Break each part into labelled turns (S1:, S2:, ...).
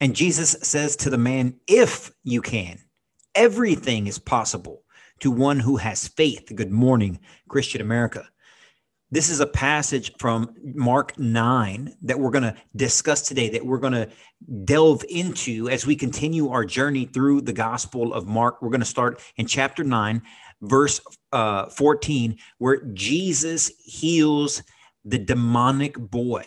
S1: And Jesus says to the man, If you can, everything is possible to one who has faith. Good morning, Christian America. This is a passage from Mark 9 that we're going to discuss today, that we're going to delve into as we continue our journey through the Gospel of Mark. We're going to start in chapter 9, verse uh, 14, where Jesus heals the demonic boy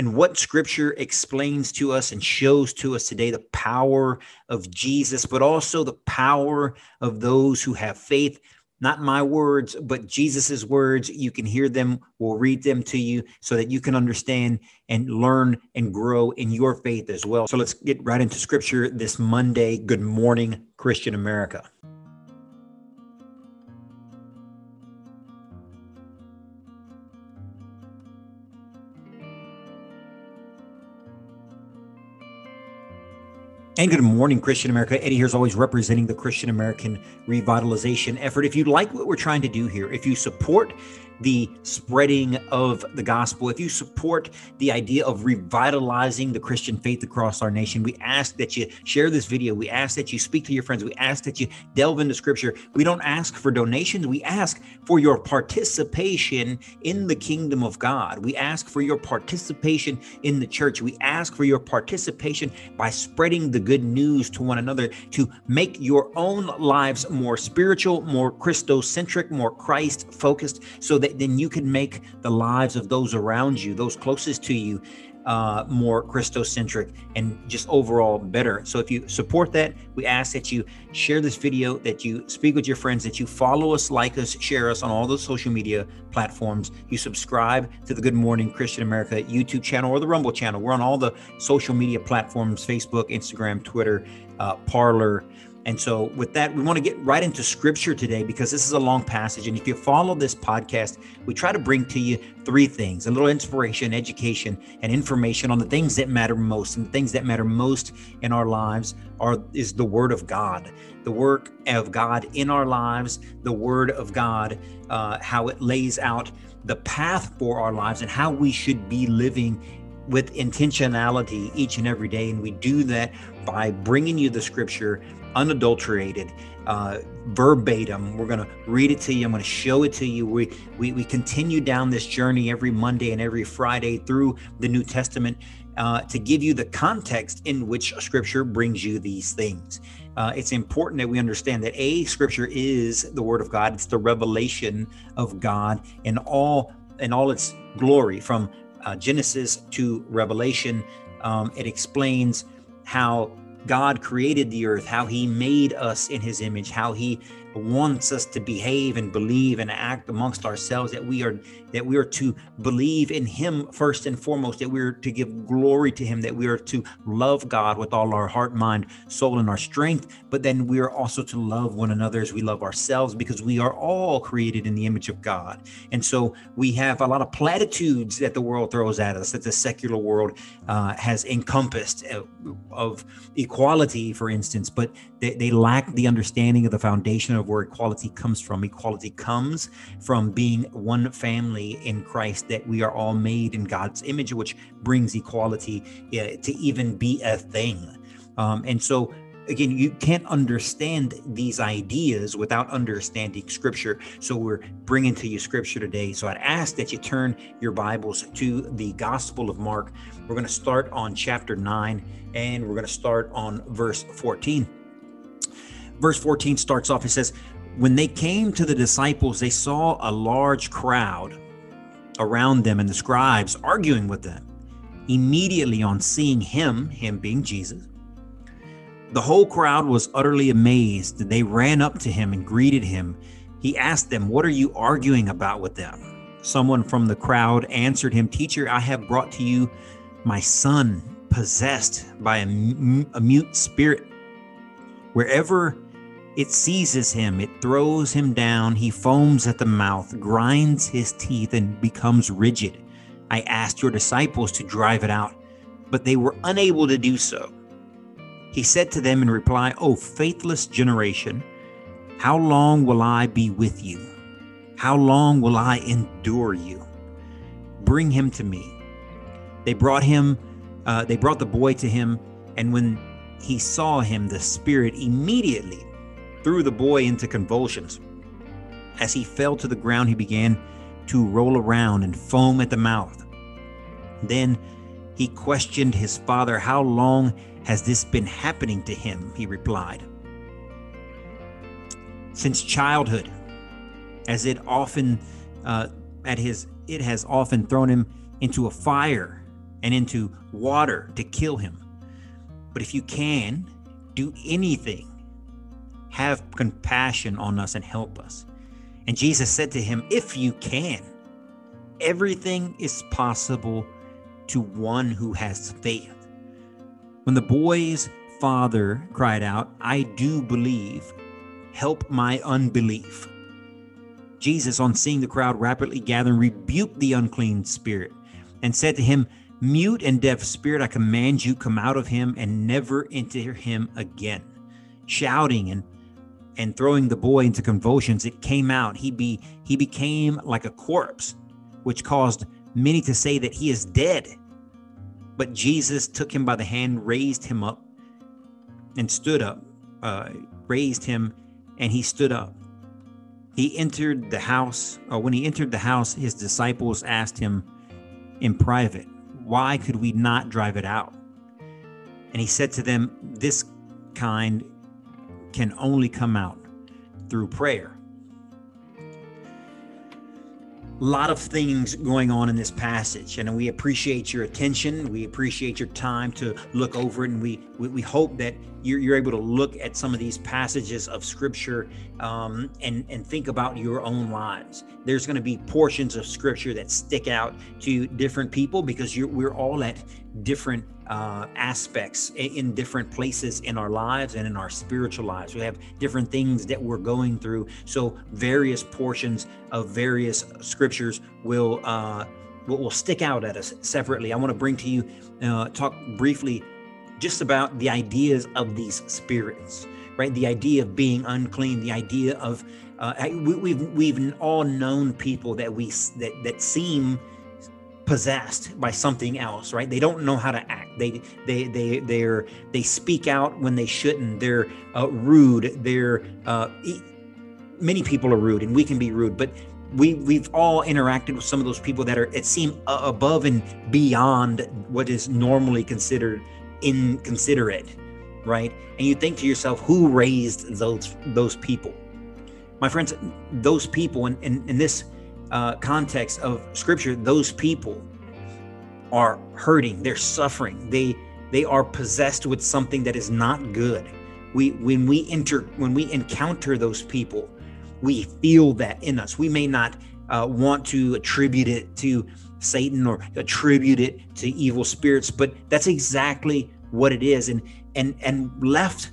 S1: and what scripture explains to us and shows to us today the power of Jesus, but also the power of those who have faith. Not my words, but Jesus's words. You can hear them. We'll read them to you so that you can understand and learn and grow in your faith as well. So let's get right into scripture this Monday. Good morning, Christian America. And good morning, Christian America. Eddie here is always representing the Christian American revitalization effort. If you like what we're trying to do here, if you support the spreading of the gospel, if you support the idea of revitalizing the Christian faith across our nation, we ask that you share this video. We ask that you speak to your friends. We ask that you delve into scripture. We don't ask for donations. We ask for your participation in the kingdom of God. We ask for your participation in the church. We ask for your participation by spreading the good news to one another to make your own lives more spiritual, more Christocentric, more Christ focused, so that then you can make the lives of those around you, those closest to you, uh, more Christocentric and just overall better. So if you support that, we ask that you share this video, that you speak with your friends, that you follow us, like us, share us on all those social media platforms. You subscribe to the Good Morning Christian America YouTube channel or the Rumble channel. We're on all the social media platforms Facebook, Instagram, Twitter, uh, Parler. And so, with that, we want to get right into scripture today because this is a long passage. And if you follow this podcast, we try to bring to you three things a little inspiration, education, and information on the things that matter most. And the things that matter most in our lives are is the Word of God, the work of God in our lives, the Word of God, uh, how it lays out the path for our lives and how we should be living with intentionality each and every day. And we do that by bringing you the scripture unadulterated, uh, verbatim. We're going to read it to you. I'm going to show it to you. We, we, we continue down this journey every Monday and every Friday through the New Testament uh, to give you the context in which Scripture brings you these things. Uh, it's important that we understand that a Scripture is the Word of God. It's the revelation of God in all in all its glory, from uh, Genesis to Revelation. Um, it explains how God created the earth, how he made us in his image, how he wants us to behave and believe and act amongst ourselves that we are that we are to believe in him first and foremost that we are to give glory to him that we are to love god with all our heart mind soul and our strength but then we are also to love one another as we love ourselves because we are all created in the image of god. And so we have a lot of platitudes that the world throws at us that the secular world uh, has encompassed uh, of equality for instance but they, they lack the understanding of the foundation of where equality comes from. Equality comes from being one family family in Christ that we are all made in God's image, which brings equality uh, to even be a thing. Um, and so, again, you can't understand these ideas without understanding Scripture. So, we're bringing to you Scripture today. So, I'd ask that you turn your Bibles to the Gospel of Mark. We're going to start on chapter 9 and we're going to start on verse 14. Verse 14 starts off, it says, when they came to the disciples, they saw a large crowd around them and the scribes arguing with them. Immediately on seeing him, him being Jesus, the whole crowd was utterly amazed. They ran up to him and greeted him. He asked them, What are you arguing about with them? Someone from the crowd answered him, Teacher, I have brought to you my son possessed by a, a mute spirit. Wherever it seizes him, it throws him down, he foams at the mouth, grinds his teeth, and becomes rigid. I asked your disciples to drive it out, but they were unable to do so. He said to them in reply, O faithless generation, how long will I be with you? How long will I endure you? Bring him to me. They brought him, uh, they brought the boy to him And when he saw him, the spirit immediately threw the boy into convulsions. As he fell to the ground, he began to roll around and foam at the mouth. Then he questioned his father, How long has this been happening to him? He replied. Since childhood, as it often uh, at his it has often thrown him into a fire and into water to kill him. But if you can do anything, have compassion on us and help us. And Jesus said to him, If you can, everything is possible to one who has faith. When the boy's father cried out, I do believe, help my unbelief. Jesus, on seeing the crowd rapidly gathering, rebuked the unclean spirit and said to him, Mute and deaf spirit, I command you, come out of him and never enter him again. Shouting and and throwing the boy into convulsions, it came out. He be he became like a corpse, which caused many to say that he is dead. But Jesus took him by the hand, raised him up, and stood up, uh, raised him, and he stood up. He entered the house, or when he entered the house, his disciples asked him in private, Why could we not drive it out? And he said to them, This kind can only come out through prayer. A lot of things going on in this passage and we appreciate your attention. We appreciate your time to look over it and we we, we hope that you're, you're, able to look at some of these passages of scripture um, and and think about your own lives. There's going to be portions of scripture that stick out to different people because we're all at different uh, aspects in different places in our lives and in our spiritual lives. We have different things that we're going through. So various portions of various scriptures will uh, will, stick out at us separately. I want to bring to you uh, talk briefly just about the ideas of these spirits, right? The idea of being unclean, the idea of uh, we, we've we've all known people that we that that seem possessed by something else right they don't know how to act they they they they're they speak out when they shouldn't. They're uh, rude. They're uh, many people are rude and we can be rude but we we've all interacted with some of those people that are it seem above and beyond what is normally considered inconsiderate right? And you think to yourself who raised those those people? My friends those people in, in, in this uh, context of scripture, those people are hurting, they're suffering, they they are possessed with something that is not good. We when we enter when we encounter those people, we feel that in us. We may not uh, want to attribute it to Satan or attribute it to evil spirits, but that's exactly what it is. And and and left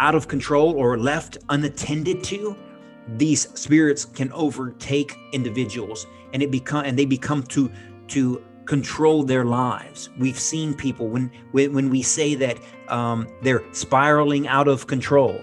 S1: out of control or left unattended to, these spirits can overtake individuals and it become and they become to to control their lives. We've seen people when when, we say that um, they're spiraling out of control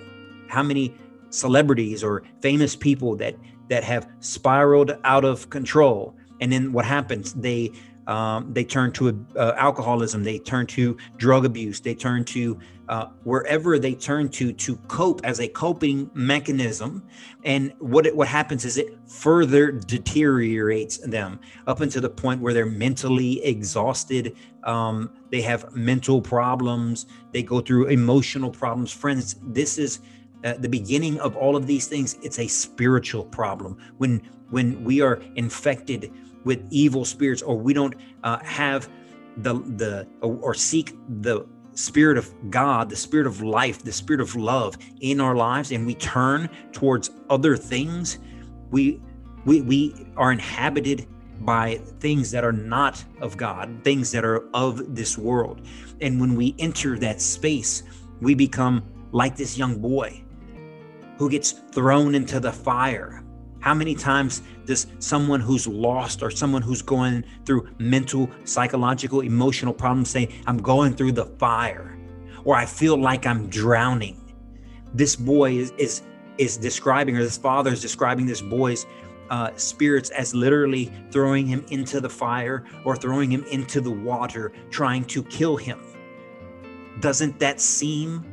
S1: how many celebrities or famous people that that have spiraled out of control? And then what happens? They um, they turn to uh, alcoholism they turn to drug abuse they turn to uh, wherever they turn to to cope as a coping mechanism. And what it, what happens is it further deteriorates them up until the point where they're mentally exhausted. Um, they have mental problems. They go through emotional problems. Friends, this is uh, the beginning of all of these things. It's a spiritual problem when when we are infected with evil spirits or we don't uh, have the the or seek the spirit of God, the spirit of life, the spirit of love in our lives, and we turn towards other things, we we we are inhabited by things that are not of God, things that are of this world. And when we enter that space, we become like this young boy who gets thrown into the fire how many times does someone who's lost or someone who's going through mental, psychological, emotional problems say, I'm going through the fire or I feel like I'm drowning? This boy is, is, is describing, or this father is describing this boy's uh, spirits as literally throwing him into the fire or throwing him into the water, trying to kill him. Doesn't that seem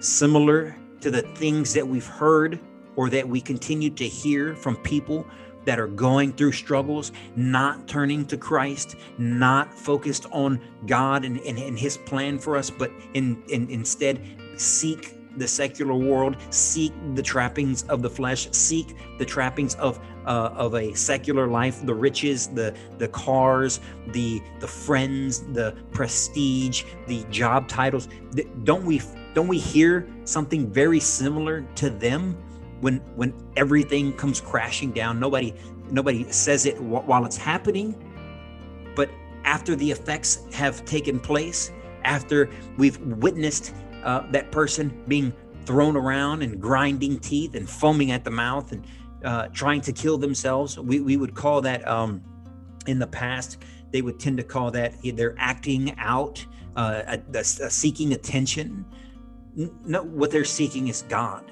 S1: similar to the things that we've heard or that we continue to hear from people that are going through struggles, not turning to Christ, not focused on God and, and, and His plan for us, but in, in instead seek the secular world, seek the trappings of the flesh, seek the trappings of uh, of a secular life, the riches, the the cars, the the friends, the prestige, the job titles. Don't we don't we hear something very similar to them when when everything comes crashing down? Nobody nobody says it while it's happening, but after the effects have taken place, after we've witnessed uh, that person being thrown around and grinding teeth and foaming at the mouth and uh, trying to kill themselves. We, we would call that um, in the past, they would tend to call that they're acting out, uh, a, a, a seeking attention. No, what they're seeking is God.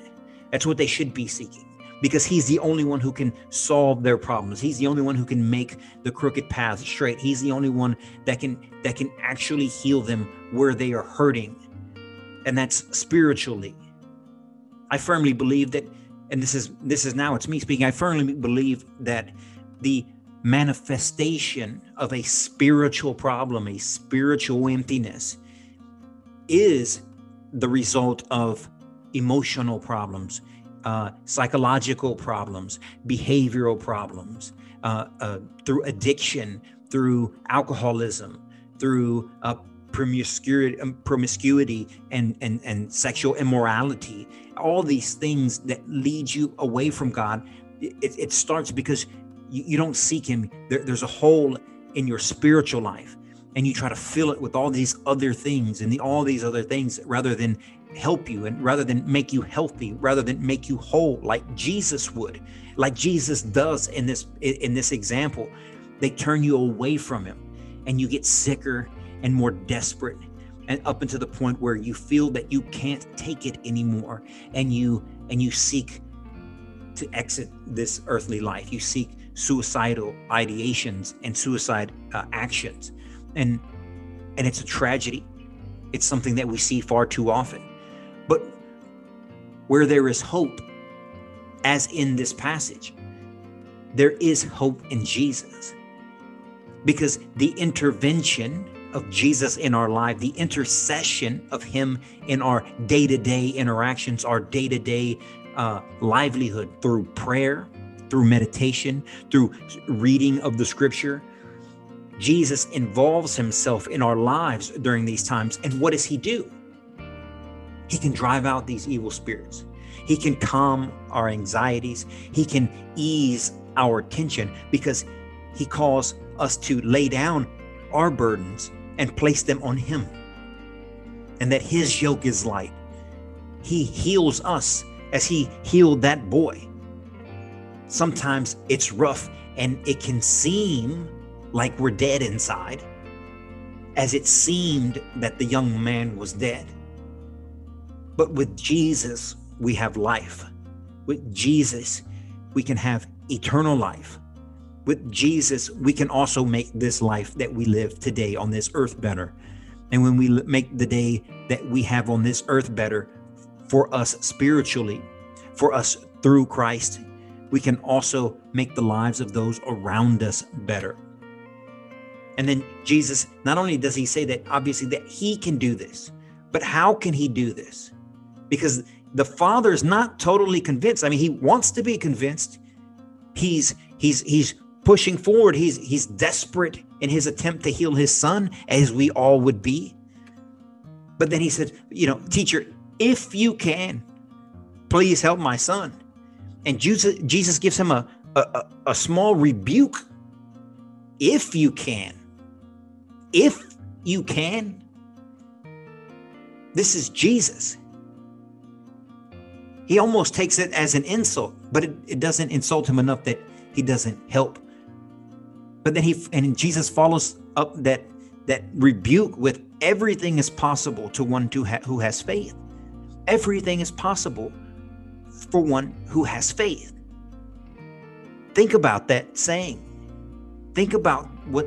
S1: That's what they should be seeking. Because he's the only one who can solve their problems. He's the only one who can make the crooked path straight. He's the only one that can that can actually heal them where they are hurting. And that's spiritually. I firmly believe that and this is this is now it's me speaking i firmly believe that the manifestation of a spiritual problem a spiritual emptiness is the result of emotional problems uh, psychological problems behavioral problems uh, uh, through addiction through alcoholism through uh, promiscuity, um, promiscuity and, and, and sexual immorality, all these things that lead you away from God, it, it starts because you, you don't seek Him. There, there's a hole in your spiritual life, and you try to fill it with all these other things and the, all these other things rather than help you and rather than make you healthy rather than make you whole like jesus would like jesus does in this in this example they turn you away from him and you get sicker and more desperate and up until the point where you feel that you can't take it anymore and you and you seek to exit this earthly life. You seek suicidal ideations and suicide uh, actions. And and it's a tragedy. It's something that we see far too often where there is hope as in this passage there is hope in Jesus because the intervention of Jesus in our life, the intercession of Him in our day to day interactions, our day to day livelihood through prayer, through meditation, through reading of the scripture. Jesus involves Himself in our lives during these times. And what does He do? He can drive out these evil spirits. He can calm our anxieties. He can ease our tension because He calls us to lay down our burdens and place them on Him. And that His yoke is light. He heals us as He healed that boy. Sometimes it's rough and it can seem like we're dead inside, as it seemed that the young man was dead. But with Jesus, we have life. With Jesus, we can have eternal life with Jesus, we can also make this life that we live today on this earth better. And when we make the day that we have on this earth better for us spiritually, for us through Christ, we can also make the lives of those around us better. And then Jesus, not only does he say that obviously that he can do this, but how can he do this? Because the father is not totally convinced. I mean, he wants to be convinced. He's he's he's pushing forward. He's he's desperate in his attempt to heal his son, as we all would be. But then he said, you know, teacher, if you can, please help my son. And Jesus, Jesus gives him a, a, a small rebuke. If you can, if you can, this is Jesus. He almost takes it as an insult, but it, it doesn't insult him enough that he doesn't help but then he and Jesus follows up that that rebuke with everything is possible to one who, ha- who has faith. Everything is possible for one who has faith. Think about that saying. Think about what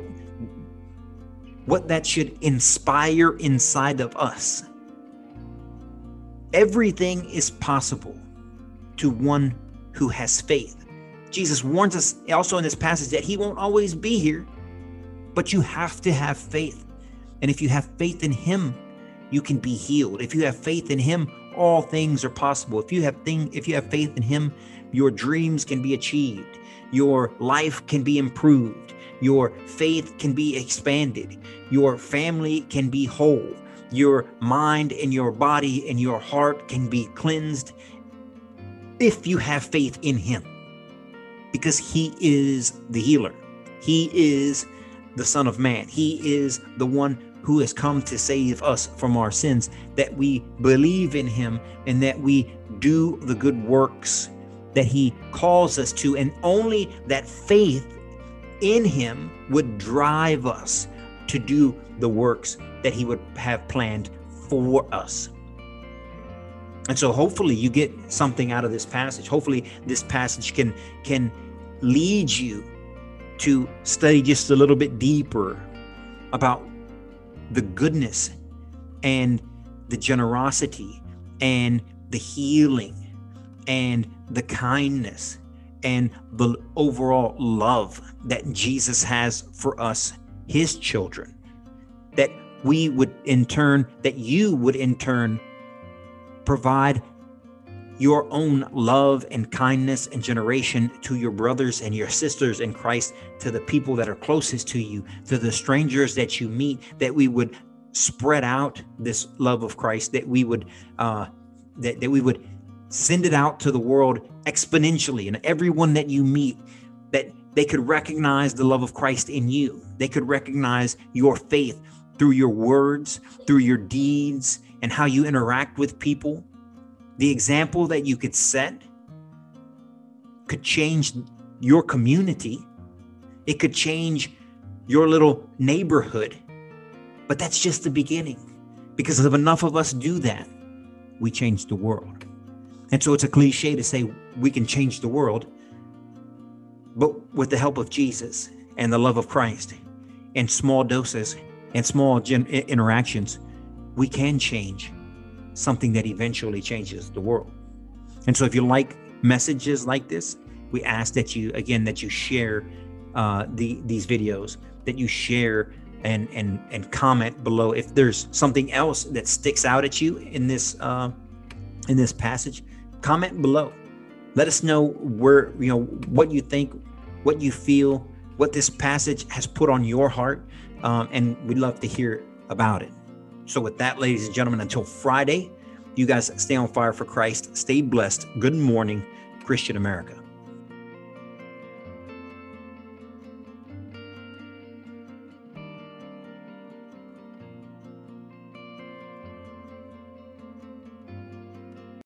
S1: what that should inspire inside of us Everything is possible to one who has faith. Jesus warns us also in this passage that he won't always be here, but you have to have faith. And if you have faith in him, you can be healed. If you have faith in him, all things are possible. If you have thing if you have faith in him, your dreams can be achieved. Your life can be improved. Your faith can be expanded. Your family can be whole. Your mind and your body and your heart can be cleansed if you have faith in him. Because he is the healer. He is the Son of Man. He is the one who has come to save us from our sins, that we believe in him and that we do the good works that he calls us to. And only that faith in him would drive us to do the works that he would have planned for us. And so hopefully you get something out of this passage. Hopefully this passage can can lead you to study just a little bit deeper about the goodness and the generosity and the healing and the kindness and the overall love that Jesus has for us, his children, we would in turn, that you would in turn provide your own love and kindness and generation to your brothers and your sisters in Christ, to the people that are closest to you, to the strangers that you meet, that we would spread out this love of Christ, that we would uh, that, that we would send it out to the world exponentially, and everyone that you meet, that they could recognize the love of Christ in you. They could recognize your faith through your words, through your deeds, and how you interact with people the example that you could set could change your community. It could change your little neighborhood. But that's just the beginning. Because if enough of us do that, we change the world. And so it's a cliche to say we can change the world. But with the help of Jesus and the love of Christ in small doses and small gen- interactions, we can change something that eventually changes the world. And so if you like messages like this, we ask that you again that you share uh, the these videos, that you share and and and comment below if there's something else that sticks out at you in this uh, in this passage. Comment below. Let us know where you know what you think, what you feel, what this passage has put on your heart, um, and we'd love to hear about it. So, with that, ladies and gentlemen, until Friday, you guys stay on fire for Christ. Stay blessed. Good morning, Christian America.